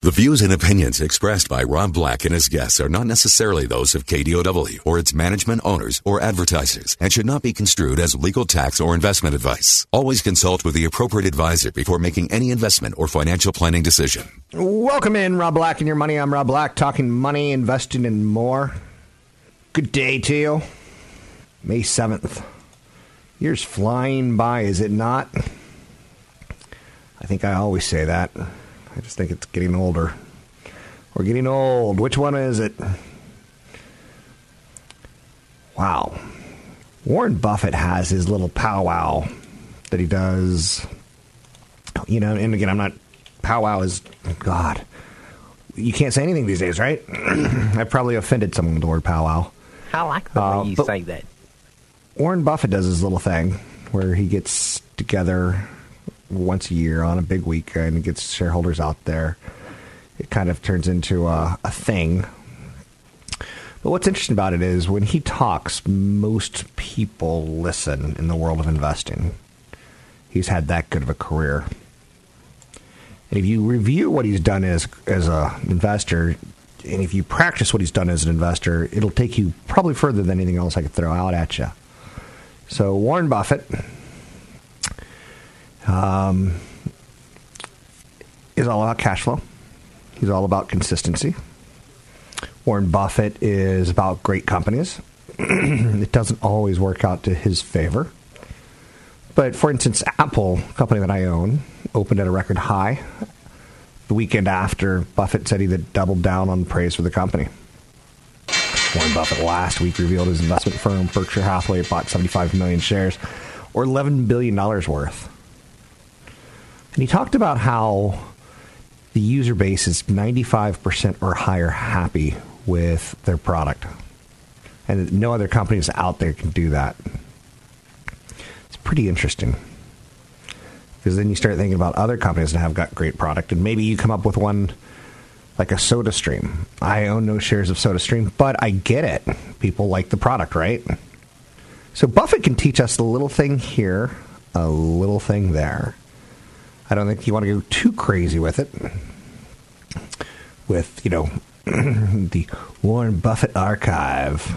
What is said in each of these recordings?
The views and opinions expressed by Rob Black and his guests are not necessarily those of KDOW or its management owners or advertisers and should not be construed as legal tax or investment advice. Always consult with the appropriate advisor before making any investment or financial planning decision. Welcome in, Rob Black and your money. I'm Rob Black, talking money, investing, and more. Good day to you. May 7th. Year's flying by, is it not? I think I always say that. I just think it's getting older. We're getting old. Which one is it? Wow. Warren Buffett has his little powwow that he does. You know, and again, I'm not. Powwow is. God. You can't say anything these days, right? I probably offended someone with the word powwow. I like the Uh, way you say that. Warren Buffett does his little thing where he gets together once a year on a big week and gets shareholders out there. It kind of turns into a, a thing. But what's interesting about it is when he talks, most people listen in the world of investing. He's had that good of a career. And if you review what he's done as as a investor, and if you practice what he's done as an investor, it'll take you probably further than anything else I could throw out at you. So Warren Buffett um, is all about cash flow. He's all about consistency. Warren Buffett is about great companies. it doesn't always work out to his favor. But for instance, Apple, a company that I own, opened at a record high the weekend after Buffett said he doubled down on praise for the company. Warren Buffett last week revealed his investment firm, Berkshire Hathaway, bought 75 million shares, or $11 billion worth. And he talked about how the user base is 95% or higher happy with their product. And no other companies out there can do that. It's pretty interesting. Because then you start thinking about other companies that have got great product, and maybe you come up with one like a soda stream. I own no shares of soda stream, but I get it. People like the product, right? So Buffett can teach us a little thing here, a little thing there. I don't think you want to go too crazy with it. With, you know, the Warren Buffett archive.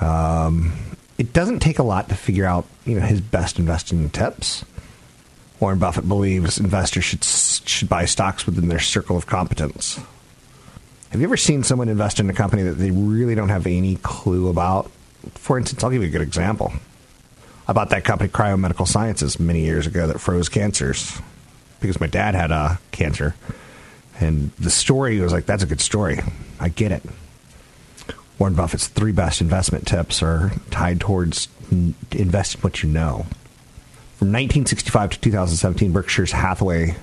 Um, it doesn't take a lot to figure out, you know, his best investing tips. Warren Buffett believes investors should should buy stocks within their circle of competence. Have you ever seen someone invest in a company that they really don't have any clue about? For instance, I'll give you a good example. I bought that company, Cryomedical Sciences, many years ago that froze cancers because my dad had uh, cancer. And the story was like, that's a good story. I get it. Warren Buffett's three best investment tips are tied towards invest in what you know. From 1965 to 2017, Berkshire's Hathaway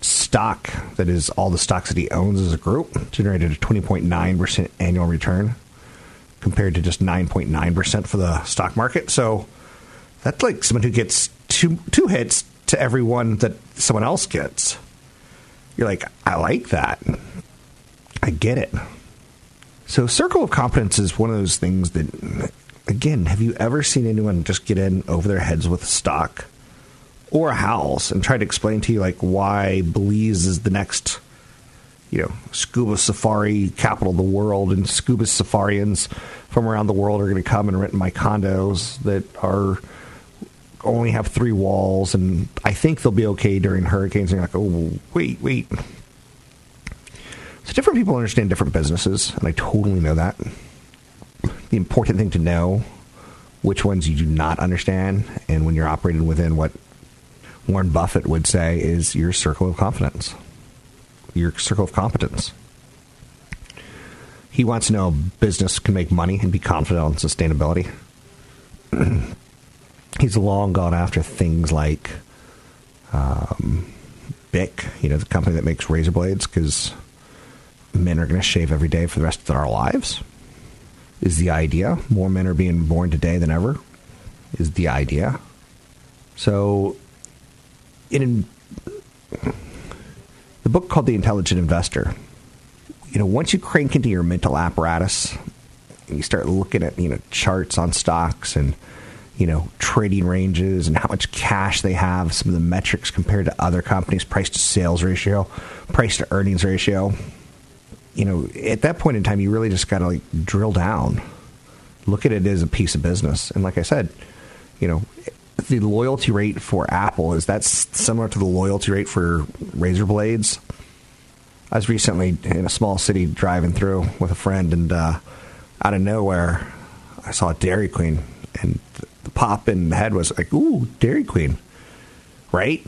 stock, that is all the stocks that he owns as a group, generated a 20.9% annual return compared to just 9.9% for the stock market. So that's like someone who gets two, two hits to every one that someone else gets. You're like, I like that. I get it. So, circle of competence is one of those things that, again, have you ever seen anyone just get in over their heads with stock or a house and try to explain to you, like, why Belize is the next, you know, scuba safari capital of the world and scuba safarians from around the world are going to come and rent my condos that are only have three walls and I think they'll be okay during hurricanes. And you're like, oh, wait, wait. So different people understand different businesses, and I totally know that. The important thing to know which ones you do not understand, and when you're operating within what Warren Buffett would say is your circle of confidence, your circle of competence. He wants to know business can make money and be confident on sustainability. He's long gone after things like um, Bic, you know, the company that makes razor blades, because men are going to shave every day for the rest of our lives? Is the idea. More men are being born today than ever, is the idea. So, in the book called The Intelligent Investor, you know, once you crank into your mental apparatus and you start looking at, you know, charts on stocks and, you know, trading ranges and how much cash they have, some of the metrics compared to other companies, price to sales ratio, price to earnings ratio, you know, at that point in time, you really just got to like drill down, look at it as a piece of business. And like I said, you know, the loyalty rate for Apple is that similar to the loyalty rate for razor blades. I was recently in a small city driving through with a friend, and uh, out of nowhere, I saw a Dairy Queen, and pop in the head was like, "Ooh, Dairy Queen," right?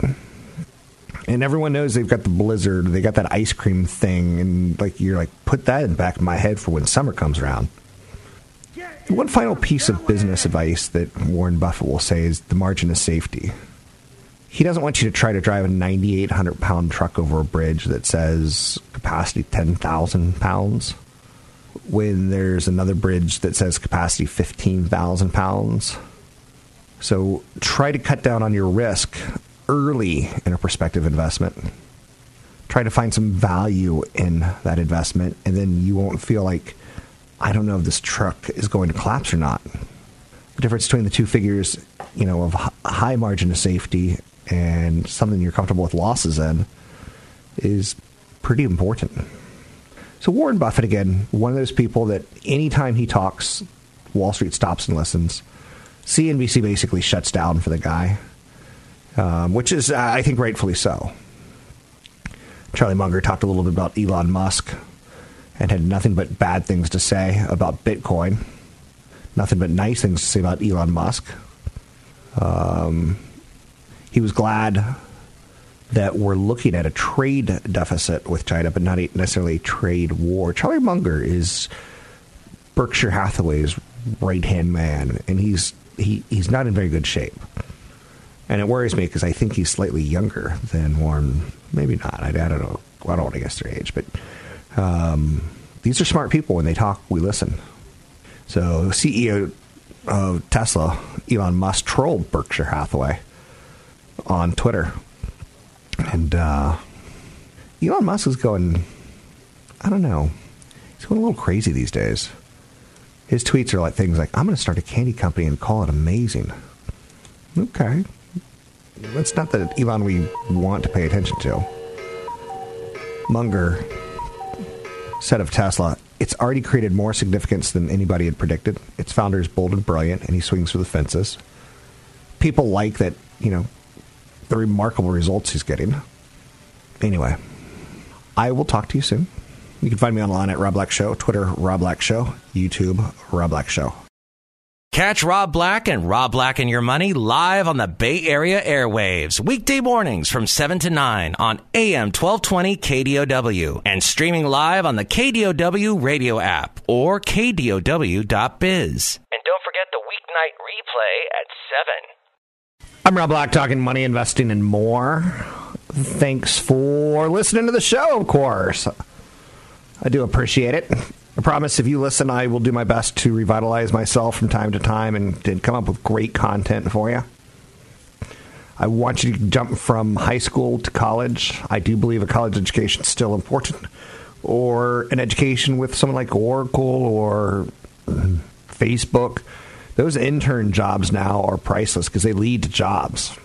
And everyone knows they've got the blizzard, they got that ice cream thing, and like you're like, put that in the back of my head for when summer comes around. One final piece of business advice that Warren Buffett will say is the margin of safety. He doesn't want you to try to drive a 9,800 pound truck over a bridge that says capacity 10,000 pounds when there's another bridge that says capacity 15,000 pounds. So try to cut down on your risk early in a prospective investment. Try to find some value in that investment, and then you won't feel like I don't know if this truck is going to collapse or not. The difference between the two figures, you know, of high margin of safety and something you're comfortable with losses in is pretty important. So Warren Buffett again, one of those people that anytime he talks, Wall Street stops and listens. CNBC basically shuts down for the guy, um, which is, I think, rightfully so. Charlie Munger talked a little bit about Elon Musk and had nothing but bad things to say about Bitcoin. Nothing but nice things to say about Elon Musk. Um, he was glad that we're looking at a trade deficit with China, but not necessarily a trade war. Charlie Munger is Berkshire Hathaway's right hand man, and he's he, he's not in very good shape. And it worries me because I think he's slightly younger than Warren. Maybe not. I, I don't know. I don't want to guess their age, but um, these are smart people. When they talk, we listen. So, CEO of Tesla, Elon Musk, trolled Berkshire Hathaway on Twitter. And uh, Elon Musk is going, I don't know, he's going a little crazy these days. His tweets are like things like, I'm going to start a candy company and call it amazing. Okay. That's not the Elon we want to pay attention to. Munger said of Tesla, it's already created more significance than anybody had predicted. Its founder is bold and brilliant, and he swings for the fences. People like that, you know, the remarkable results he's getting. Anyway, I will talk to you soon. You can find me online at Rob Black Show, Twitter, Rob Black Show, YouTube, Rob Black Show. Catch Rob Black and Rob Black and Your Money live on the Bay Area airwaves, weekday mornings from 7 to 9 on AM 1220 KDOW and streaming live on the KDOW radio app or KDOW.biz. And don't forget the weeknight replay at 7. I'm Rob Black, talking money, investing, and more. Thanks for listening to the show, of course. I do appreciate it. I promise if you listen, I will do my best to revitalize myself from time to time and come up with great content for you. I want you to jump from high school to college. I do believe a college education is still important, or an education with someone like Oracle or Facebook. Those intern jobs now are priceless because they lead to jobs.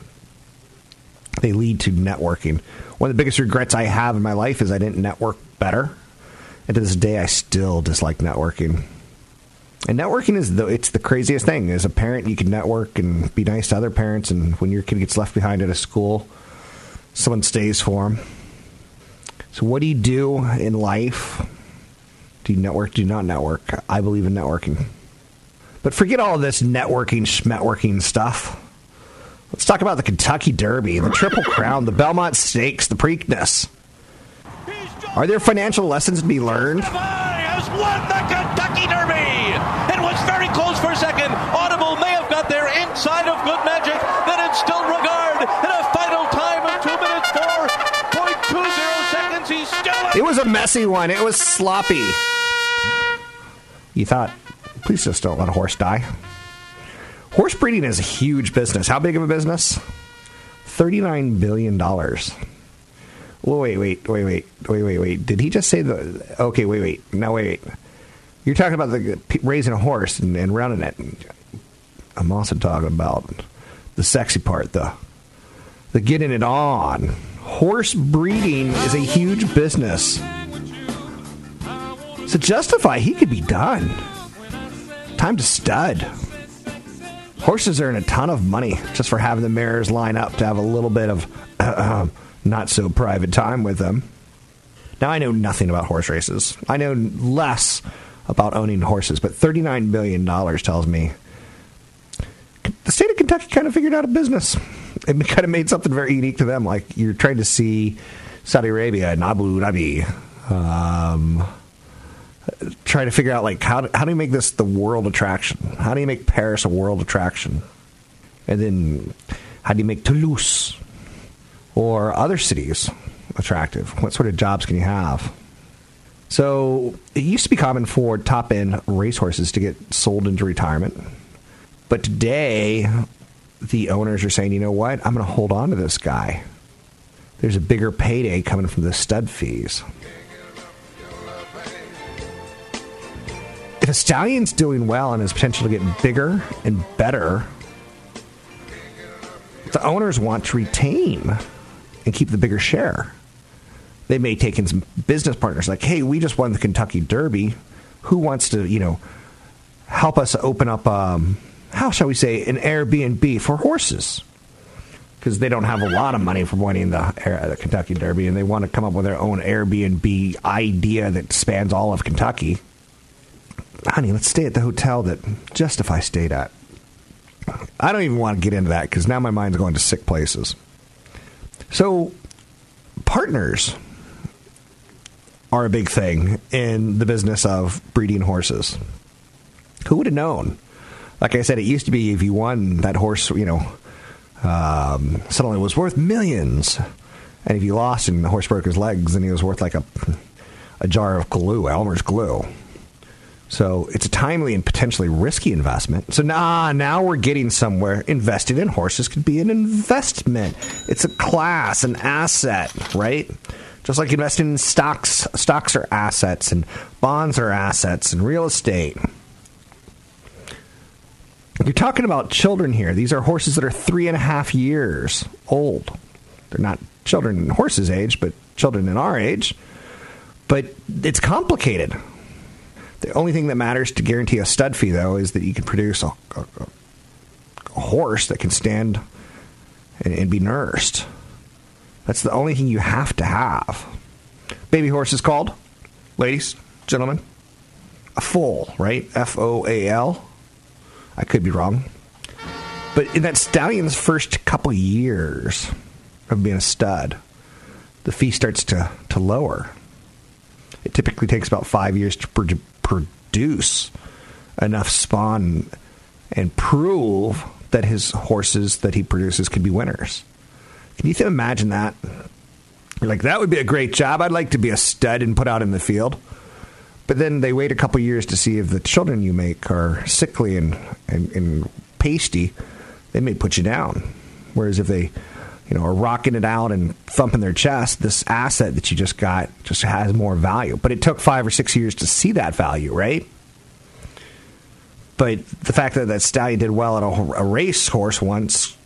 They lead to networking. One of the biggest regrets I have in my life is I didn't network better and to this day, I still dislike networking. And networking is the it's the craziest thing. As a parent, you can network and be nice to other parents, and when your kid gets left behind at a school, someone stays for them. So, what do you do in life? Do you network? Do you not network? I believe in networking. But forget all this networking, schmetworking stuff. Let's talk about the Kentucky Derby, the Triple Crown, the Belmont Stakes, the Preakness. Are there financial lessons to be learned? has won the Kentucky Derby. It was very close for a second. Audible may have got there inside of Good Magic. Then it's still Regard in a final time of two minutes four. It was a messy one. It was sloppy. You thought, please just don't let a horse die. Horse breeding is a huge business. How big of a business? $39 billion. Well, wait, wait, wait, wait, wait, wait, wait. Did he just say the. Okay, wait, wait. No, wait, wait. You're talking about the raising a horse and, and running it. I'm also talking about the sexy part, the the getting it on. Horse breeding is a huge business. So Justify he could be done. Time to stud. Horses earn a ton of money just for having the mares line up to have a little bit of uh, not so private time with them. Now I know nothing about horse races. I know less about owning horses, but $39 billion tells me the state of Kentucky kind of figured out a business. It kind of made something very unique to them. Like you're trying to see Saudi Arabia and Abu Dhabi. Um, try to figure out like how do, how do you make this the world attraction? How do you make Paris a world attraction? And then how do you make Toulouse or other cities attractive? What sort of jobs can you have? So it used to be common for top end racehorses to get sold into retirement. But today, the owners are saying, you know what? I'm going to hold on to this guy. There's a bigger payday coming from the stud fees. If a stallion's doing well and has potential to get bigger and better, the owners want to retain and keep the bigger share. They may take in some business partners like, hey, we just won the Kentucky Derby. Who wants to, you know, help us open up um, how shall we say, an Airbnb for horses. Because they don't have a lot of money from winning the, uh, the Kentucky Derby, and they want to come up with their own Airbnb idea that spans all of Kentucky. Honey, let's stay at the hotel that Justify stayed at. I don't even want to get into that because now my mind's going to sick places. So, partners are a big thing in the business of breeding horses. Who would have known? like I said, it used to be if you won that horse, you know, um, suddenly was worth millions, and if you lost and the horse broke his legs, then he was worth like a a jar of glue, Elmer's glue. So it's a timely and potentially risky investment. So nah, now we're getting somewhere. Investing in horses could be an investment. It's a class, an asset, right? Just like investing in stocks. Stocks are assets, and bonds are assets, and real estate. You're talking about children here. These are horses that are three and a half years old. They're not children in horses' age, but children in our age. But it's complicated. The only thing that matters to guarantee a stud fee, though, is that you can produce a, a, a horse that can stand and, and be nursed. That's the only thing you have to have. Baby horse is called, ladies, gentlemen, a foal, right? F O A L. I could be wrong. But in that stallion's first couple years of being a stud, the fee starts to, to lower. It typically takes about five years to produce enough spawn and prove that his horses that he produces could be winners. Can you imagine that? Like, that would be a great job. I'd like to be a stud and put out in the field. But then they wait a couple years to see if the children you make are sickly and, and, and pasty. They may put you down. Whereas if they you know, are rocking it out and thumping their chest, this asset that you just got just has more value. But it took five or six years to see that value, right? But the fact that that stallion did well at a, a race horse once,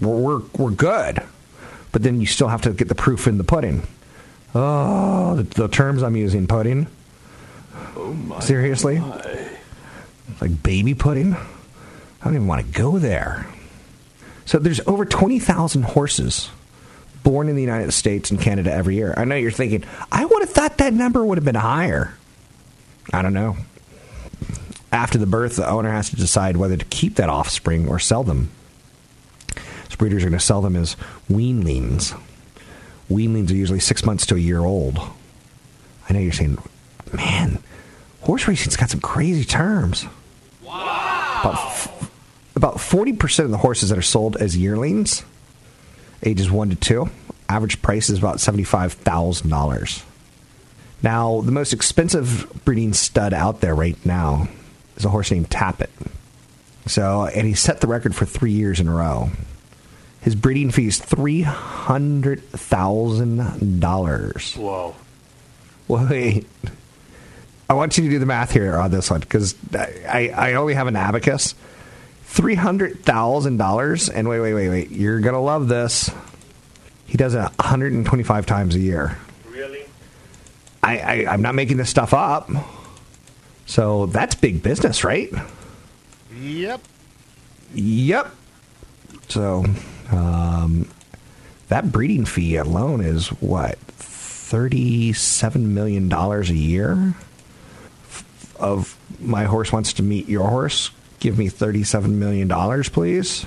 we're, we're good. But then you still have to get the proof in the pudding. Oh, the, the terms I'm using, pudding. Oh my Seriously? my. Like baby pudding? I don't even want to go there. So there's over 20,000 horses born in the United States and Canada every year. I know you're thinking, I would have thought that number would have been higher. I don't know. After the birth, the owner has to decide whether to keep that offspring or sell them. So breeders are going to sell them as weanlings. Weanlings are usually six months to a year old. I know you're saying, man, horse racing's got some crazy terms. Wow. About 40% of the horses that are sold as yearlings, ages 1 to 2, average price is about $75,000. Now, the most expensive breeding stud out there right now is a horse named Tapit. So, and he set the record for three years in a row. His breeding fee is three hundred thousand dollars. Whoa. Wait, I want you to do the math here on this one because I, I only have an abacus. Three hundred thousand dollars, and wait, wait, wait, wait. You're gonna love this. He does it 125 times a year. Really? I, I I'm not making this stuff up. So that's big business, right? Yep. Yep. So um, that breeding fee alone is what thirty-seven million dollars a year. Of my horse wants to meet your horse. Give me thirty-seven million dollars, please.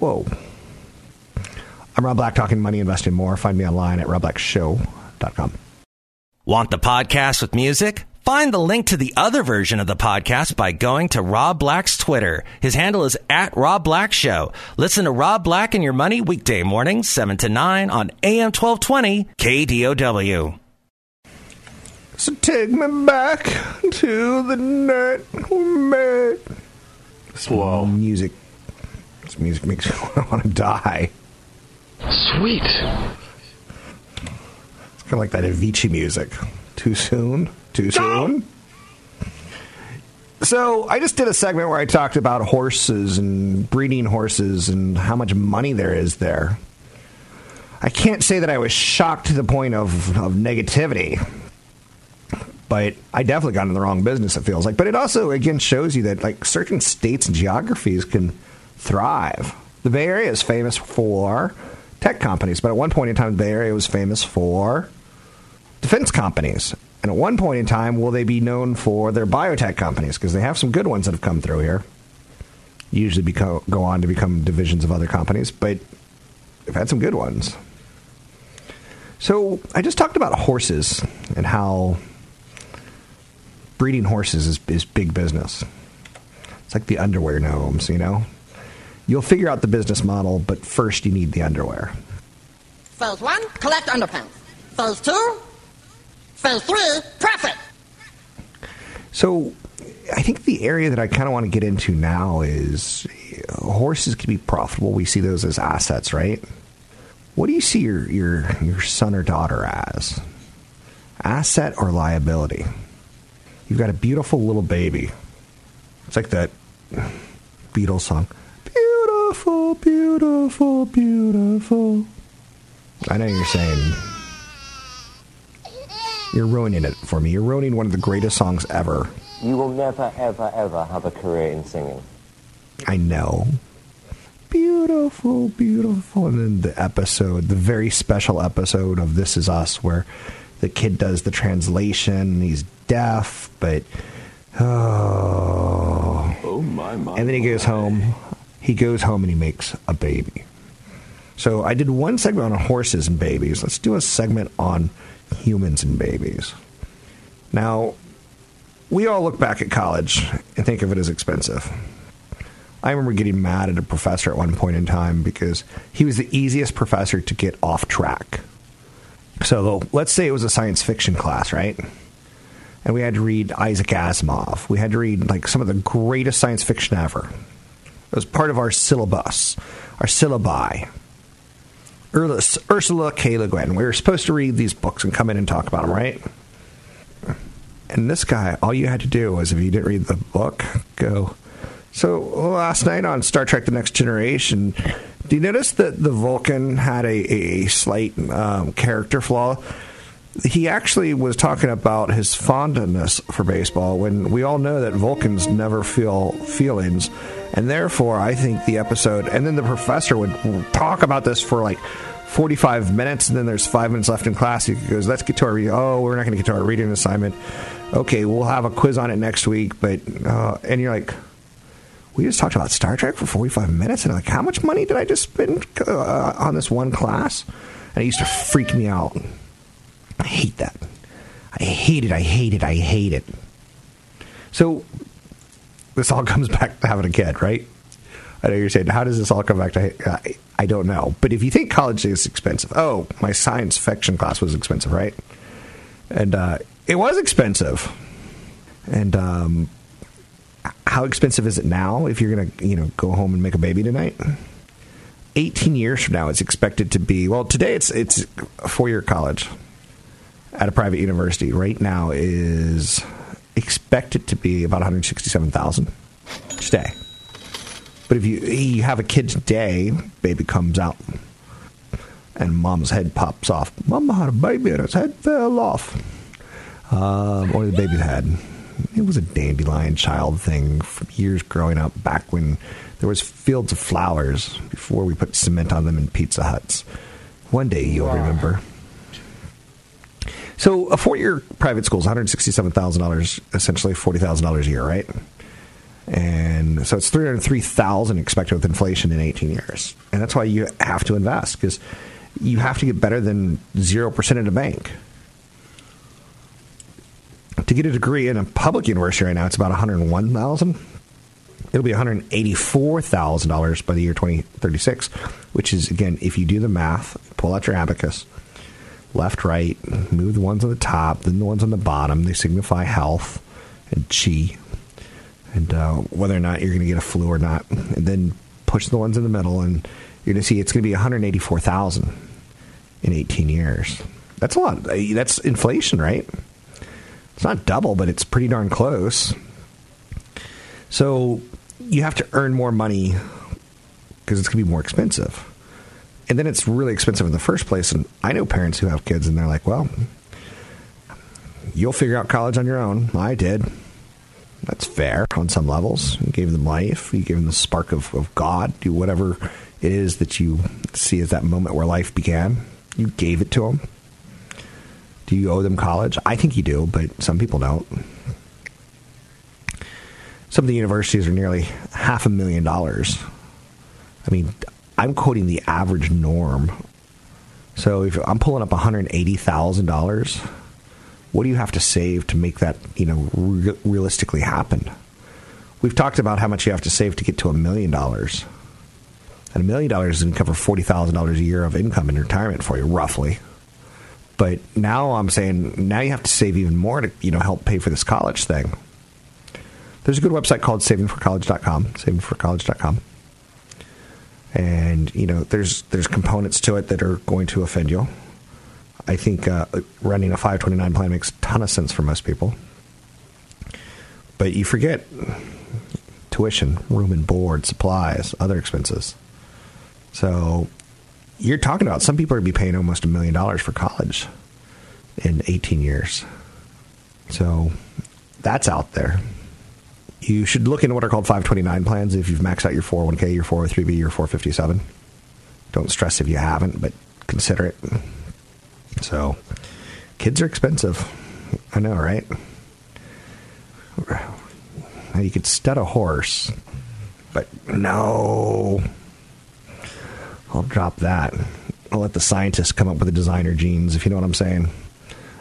Whoa. I'm Rob Black, talking money, investing more. Find me online at robblackshow.com. Want the podcast with music? Find the link to the other version of the podcast by going to Rob Black's Twitter. His handle is at Rob Black Show. Listen to Rob Black and Your Money weekday mornings, 7 to 9 on AM 1220 KDOW. So take me back to the night we met. Whoa. Music. This music makes me want to die. Sweet. It's kind of like that Avicii music. Too soon? Too soon? So I just did a segment where I talked about horses and breeding horses and how much money there is there. I can't say that I was shocked to the point of, of negativity, but I definitely got in the wrong business. It feels like, but it also again shows you that like certain states and geographies can thrive. The Bay Area is famous for tech companies, but at one point in time, the Bay Area was famous for defense companies. And at one point in time, will they be known for their biotech companies? Because they have some good ones that have come through here. Usually become, go on to become divisions of other companies, but they've had some good ones. So I just talked about horses and how breeding horses is, is big business. It's like the underwear gnomes, you know? You'll figure out the business model, but first you need the underwear. Phase one, collect underpants. Phase two, phase three, profit. So, I think the area that I kind of want to get into now is horses can be profitable. We see those as assets, right? What do you see your your your son or daughter as? Asset or liability? You've got a beautiful little baby. It's like that Beatles song. Beautiful, beautiful, beautiful. I know you're saying you're ruining it for me. You're ruining one of the greatest songs ever. You will never, ever, ever have a career in singing. I know. Beautiful, beautiful. And then the episode, the very special episode of This Is Us, where the kid does the translation. And he's deaf, but. Oh. Oh, my, my. And then he goes home. He goes home and he makes a baby. So I did one segment on horses and babies. Let's do a segment on humans and babies. Now, we all look back at college and think of it as expensive. I remember getting mad at a professor at one point in time because he was the easiest professor to get off track. So let's say it was a science fiction class, right? And we had to read Isaac Asimov. We had to read like some of the greatest science fiction ever. It was part of our syllabus, our syllabi. Ursula, K. Le Guin. We were supposed to read these books and come in and talk about them, right? And this guy, all you had to do was, if you didn't read the book, go. So last night on Star Trek: The Next Generation, do you notice that the Vulcan had a, a slight um, character flaw? He actually was talking about his fondness for baseball when we all know that Vulcans never feel feelings. And therefore, I think the episode, and then the professor would talk about this for like 45 minutes, and then there's five minutes left in class. He goes, Let's get to our, re- oh, we're not going to get to our reading assignment. Okay, we'll have a quiz on it next week. But, uh, and you're like, we just talked about Star Trek for 45 minutes, and like, how much money did I just spend uh, on this one class? And it used to freak me out. I hate that. I hate it. I hate it. I hate it. So this all comes back to having a kid, right? I know you're saying, how does this all come back to? I, I don't know. But if you think college is expensive, oh, my science fiction class was expensive, right? and uh, it was expensive. And um, how expensive is it now? If you're gonna, you know, go home and make a baby tonight. 18 years from now, it's expected to be well. Today, it's it's a four year college at a private university. Right now, is expected to be about 167,000 today. But if you you have a kid today, baby comes out, and mom's head pops off. Mama had a baby and his head fell off. Um, or the baby's head. It was a dandelion child thing from years growing up, back when there was fields of flowers before we put cement on them in Pizza Huts. One day you'll remember. So a four-year private school is one hundred sixty-seven thousand dollars, essentially forty thousand dollars a year, right? And so it's three hundred three thousand expected with inflation in eighteen years, and that's why you have to invest because you have to get better than zero percent in a bank. To get a degree in a public university right now, it's about one hundred one thousand. It'll be one hundred eighty-four thousand dollars by the year twenty thirty-six, which is again, if you do the math, pull out your abacus left, right, move the ones on the top, then the ones on the bottom. They signify health and chi, and uh, whether or not you're going to get a flu or not. And then push the ones in the middle, and you're going to see it's going to be 184,000 in 18 years. That's a lot. That's inflation, right? It's not double, but it's pretty darn close. So you have to earn more money because it's going to be more expensive and then it's really expensive in the first place. And I know parents who have kids, and they're like, "Well, you'll figure out college on your own." I did. That's fair on some levels. You gave them life. You gave them the spark of, of God. Do whatever it is that you see as that moment where life began. You gave it to them. Do you owe them college? I think you do, but some people don't. Some of the universities are nearly half a million dollars. I mean, I'm quoting the average norm. So if I'm pulling up $180,000, what do you have to save to make that, you know, re- realistically happen? We've talked about how much you have to save to get to a million dollars. And a million dollars to cover $40,000 a year of income in retirement for you, roughly. But now I'm saying now you have to save even more to, you know, help pay for this college thing. There's a good website called savingforcollege.com, savingforcollege.com and you know there's there's components to it that are going to offend you. I think uh, running a 529 plan makes a ton of sense for most people, but you forget tuition, room and board, supplies, other expenses. So you're talking about some people are be paying almost a million dollars for college in 18 years. So that's out there you should look into what are called 529 plans if you've maxed out your 401k, your 403b, your 457. Don't stress if you haven't, but consider it. So, kids are expensive. I know, right? Now you could stud a horse, but no. I'll drop that. I'll let the scientists come up with the designer jeans, if you know what I'm saying.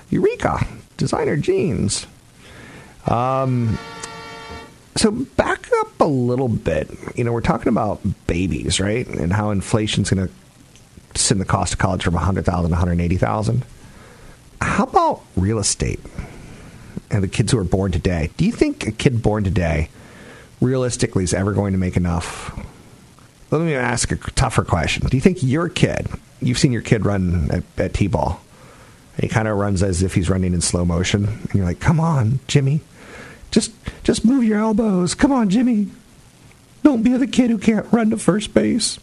Eureka! Designer jeans. Um, so back up a little bit. You know, we're talking about babies, right? And how inflation's going to send the cost of college from 100,000 to 180,000. How about real estate and the kids who are born today? Do you think a kid born today realistically is ever going to make enough? Let me ask a tougher question. Do you think your kid, you've seen your kid run at, at T-ball, he kind of runs as if he's running in slow motion, and you're like, come on, Jimmy, just just move your elbows. Come on, Jimmy. Don't be the kid who can't run to first base.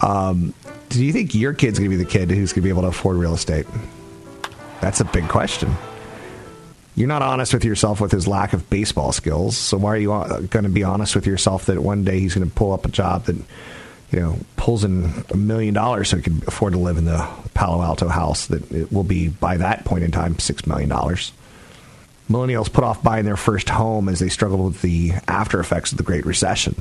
Um, do you think your kid's going to be the kid who's going to be able to afford real estate? That's a big question. You're not honest with yourself with his lack of baseball skills. So why are you uh, going to be honest with yourself that one day he's going to pull up a job that you know pulls in a million dollars so he can afford to live in the Palo Alto house that it will be by that point in time six million dollars? millennials put off buying their first home as they struggled with the after effects of the Great Recession.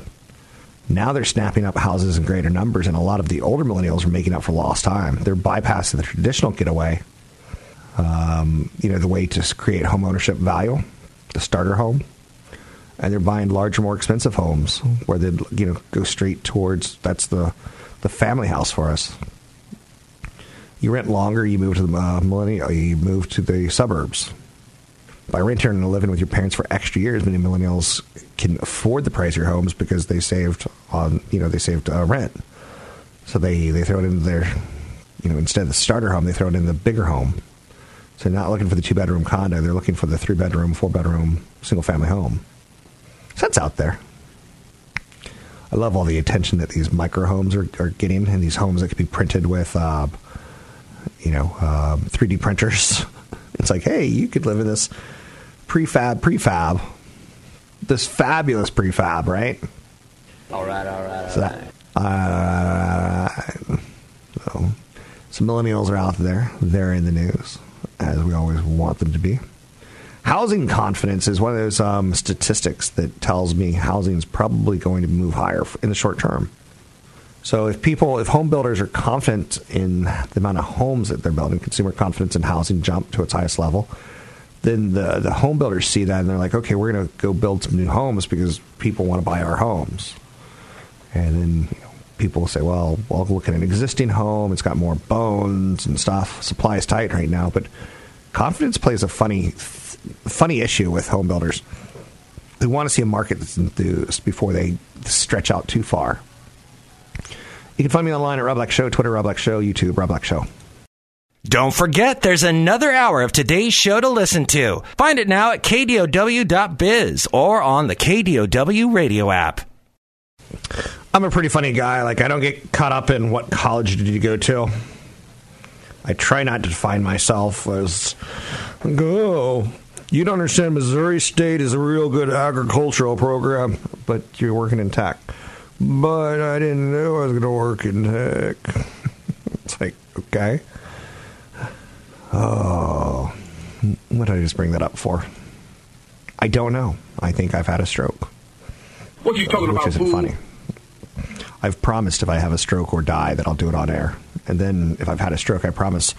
Now they're snapping up houses in greater numbers, and a lot of the older millennials are making up for lost time. They're bypassing the traditional getaway, um, you know, the way to create home ownership value, the starter home, and they're buying larger, more expensive homes where they, you know, go straight towards that's the the family house for us. You rent longer, you move to the uh, millennial, you move to the suburbs. By renting and living with your parents for extra years, many millennials can afford the price of your homes because they saved on, you know, they saved uh, rent. So they, they throw it into their, you know, instead of the starter home, they throw it in the bigger home. So they're not looking for the two bedroom condo, they're looking for the three bedroom, four bedroom, single family home. So that's out there. I love all the attention that these micro homes are, are getting, and these homes that can be printed with, uh, you know, um, 3D printers. It's like, hey, you could live in this prefab, prefab, this fabulous prefab, right? All right, all right, all So that, uh, so some millennials are out there. They're in the news, as we always want them to be. Housing confidence is one of those um, statistics that tells me housing is probably going to move higher in the short term. So if people, if home builders are confident in the amount of homes that they're building, consumer confidence in housing jump to its highest level, then the the home builders see that and they're like, okay, we're going to go build some new homes because people want to buy our homes. And then people say, well, I'll look at an existing home. It's got more bones and stuff. Supply is tight right now, but confidence plays a funny, funny issue with home builders. They want to see a market that's enthused before they stretch out too far. You can find me online at Rob Black Show, Twitter Rob Black Show, YouTube Rob Black Show. Don't forget, there's another hour of today's show to listen to. Find it now at kdow.biz or on the KDOW radio app. I'm a pretty funny guy. Like I don't get caught up in what college did you go to. I try not to define myself as go. You don't understand. Missouri State is a real good agricultural program, but you're working in tech. But I didn't know I was going to work in tech. it's like okay. Oh, what did I just bring that up for? I don't know. I think I've had a stroke. What are you talking which about, isn't fool? funny. I've promised if I have a stroke or die that I'll do it on air. And then if I've had a stroke, I promise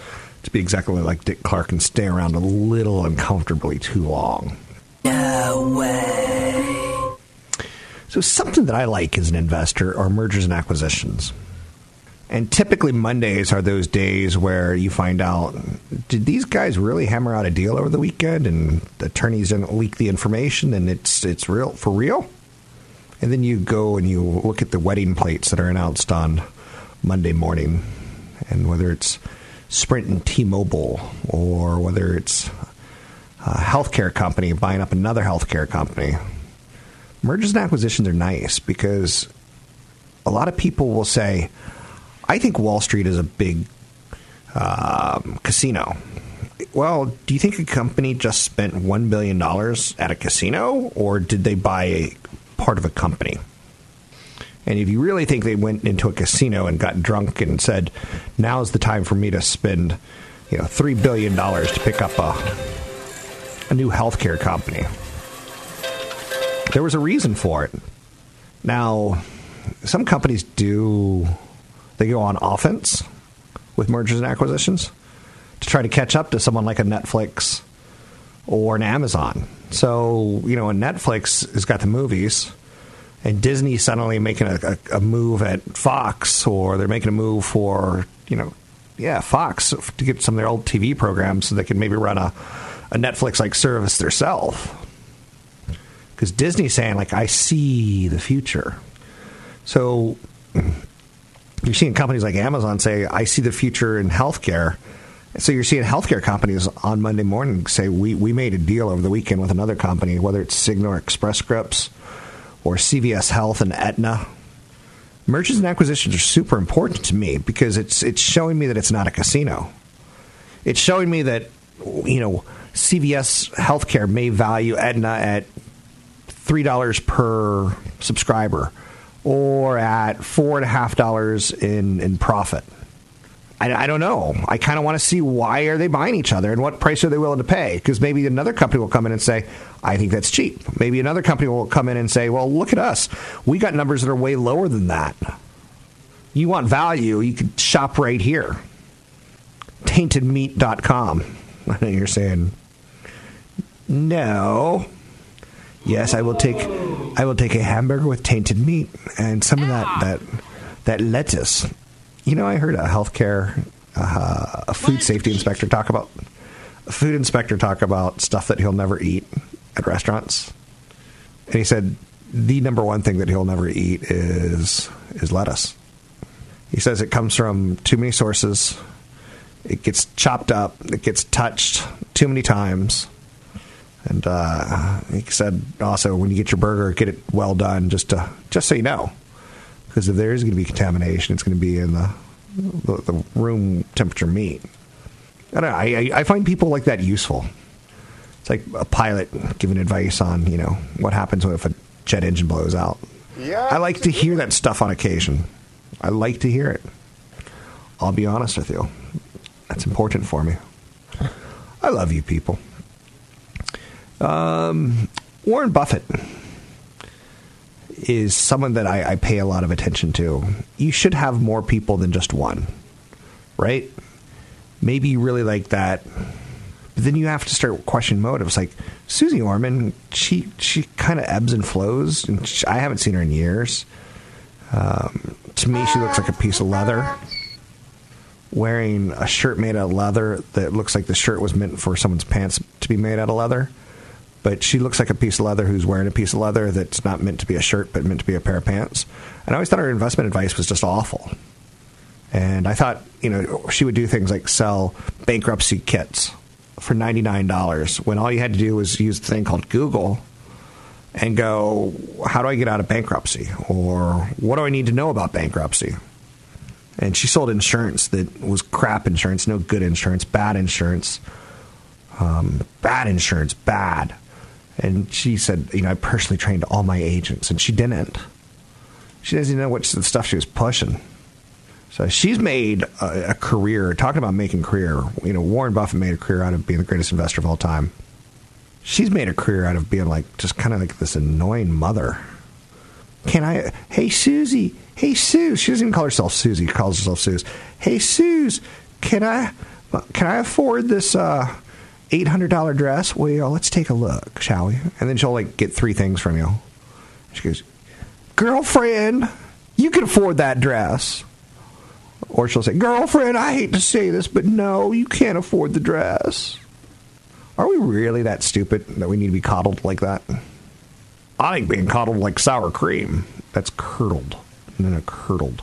to be exactly like Dick Clark and stay around a little uncomfortably too long. No way. So something that I like as an investor are mergers and acquisitions. And typically Mondays are those days where you find out did these guys really hammer out a deal over the weekend and the attorneys didn't leak the information and it's it's real for real? And then you go and you look at the wedding plates that are announced on Monday morning and whether it's Sprint and T-Mobile or whether it's a healthcare company buying up another healthcare company. Mergers and acquisitions are nice because a lot of people will say, I think Wall Street is a big um, casino. Well, do you think a company just spent $1 billion at a casino, or did they buy a part of a company? And if you really think they went into a casino and got drunk and said, now's the time for me to spend, you know, $3 billion to pick up a, a new healthcare company, there was a reason for it. Now, some companies do they go on offense with mergers and acquisitions to try to catch up to someone like a Netflix or an Amazon. So, you know, a Netflix has got the movies and Disney suddenly making a, a, a move at Fox or they're making a move for, you know, yeah, Fox to get some of their old TV programs so they can maybe run a, a Netflix like service themselves. Because Disney's saying, like, I see the future. So you're seeing companies like Amazon say, I see the future in healthcare. So you're seeing healthcare companies on Monday morning say, we, we made a deal over the weekend with another company, whether it's Cigna or Express Scripts or CVS Health and Aetna. Mergers and acquisitions are super important to me because it's it's showing me that it's not a casino. It's showing me that you know CVS Healthcare may value Aetna at three dollars per subscriber or at four and a half dollars in in profit. I, I don't know. I kind of want to see why are they buying each other and what price are they willing to pay? Because maybe another company will come in and say, "I think that's cheap." Maybe another company will come in and say, "Well, look at us. We got numbers that are way lower than that." You want value? You could shop right here. Taintedmeat.com. I know you're saying, no. Yes, I will take I will take a hamburger with tainted meat and some of that that that lettuce. You know, I heard a healthcare uh, a food safety inspector talk about a food inspector talk about stuff that he'll never eat at restaurants. And he said the number one thing that he'll never eat is is lettuce. He says it comes from too many sources. It gets chopped up. It gets touched too many times. And uh, he said also when you get your burger, get it well done, just to just so you know, because if there is going to be contamination, it's going to be in the the, the room temperature meat. I don't know. I, I, find people like that useful. It's like a pilot giving advice on you know what happens if a jet engine blows out. Yeah, I like to hear that stuff on occasion. I like to hear it. I'll be honest with you. That's important for me. I love you people. Um, Warren Buffett is someone that I, I pay a lot of attention to. You should have more people than just one, right? Maybe you really like that, but then you have to start questioning motives. Like Susie Orman, she she kind of ebbs and flows, and she, I haven't seen her in years. Um, to me, she looks like a piece of leather wearing a shirt made out of leather that looks like the shirt was meant for someone's pants to be made out of leather. But she looks like a piece of leather who's wearing a piece of leather that's not meant to be a shirt, but meant to be a pair of pants. And I always thought her investment advice was just awful. And I thought, you know, she would do things like sell bankruptcy kits for $99 when all you had to do was use the thing called Google and go, how do I get out of bankruptcy? Or what do I need to know about bankruptcy? And she sold insurance that was crap insurance, no good insurance, bad insurance, um, bad insurance, bad. And she said, you know, I personally trained all my agents, and she didn't. She doesn't even know what stuff she was pushing. So she's made a, a career, talking about making career. You know, Warren Buffett made a career out of being the greatest investor of all time. She's made a career out of being like just kind of like this annoying mother. Can I? Hey, Susie. Hey, Sue. She doesn't even call herself Susie. She calls herself Suze. Hey, Suze. Can I? Can I afford this uh, eight hundred dollar dress? Well, let's take a look, shall we? And then she'll like get three things from you. She goes, "Girlfriend, you can afford that dress." Or she'll say, "Girlfriend, I hate to say this, but no, you can't afford the dress." Are we really that stupid that we need to be coddled like that? I think being coddled like sour cream. That's curdled. Then a curdled.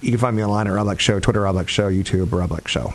You can find me online at Rob Show, Twitter Rob Show, YouTube Rob Show.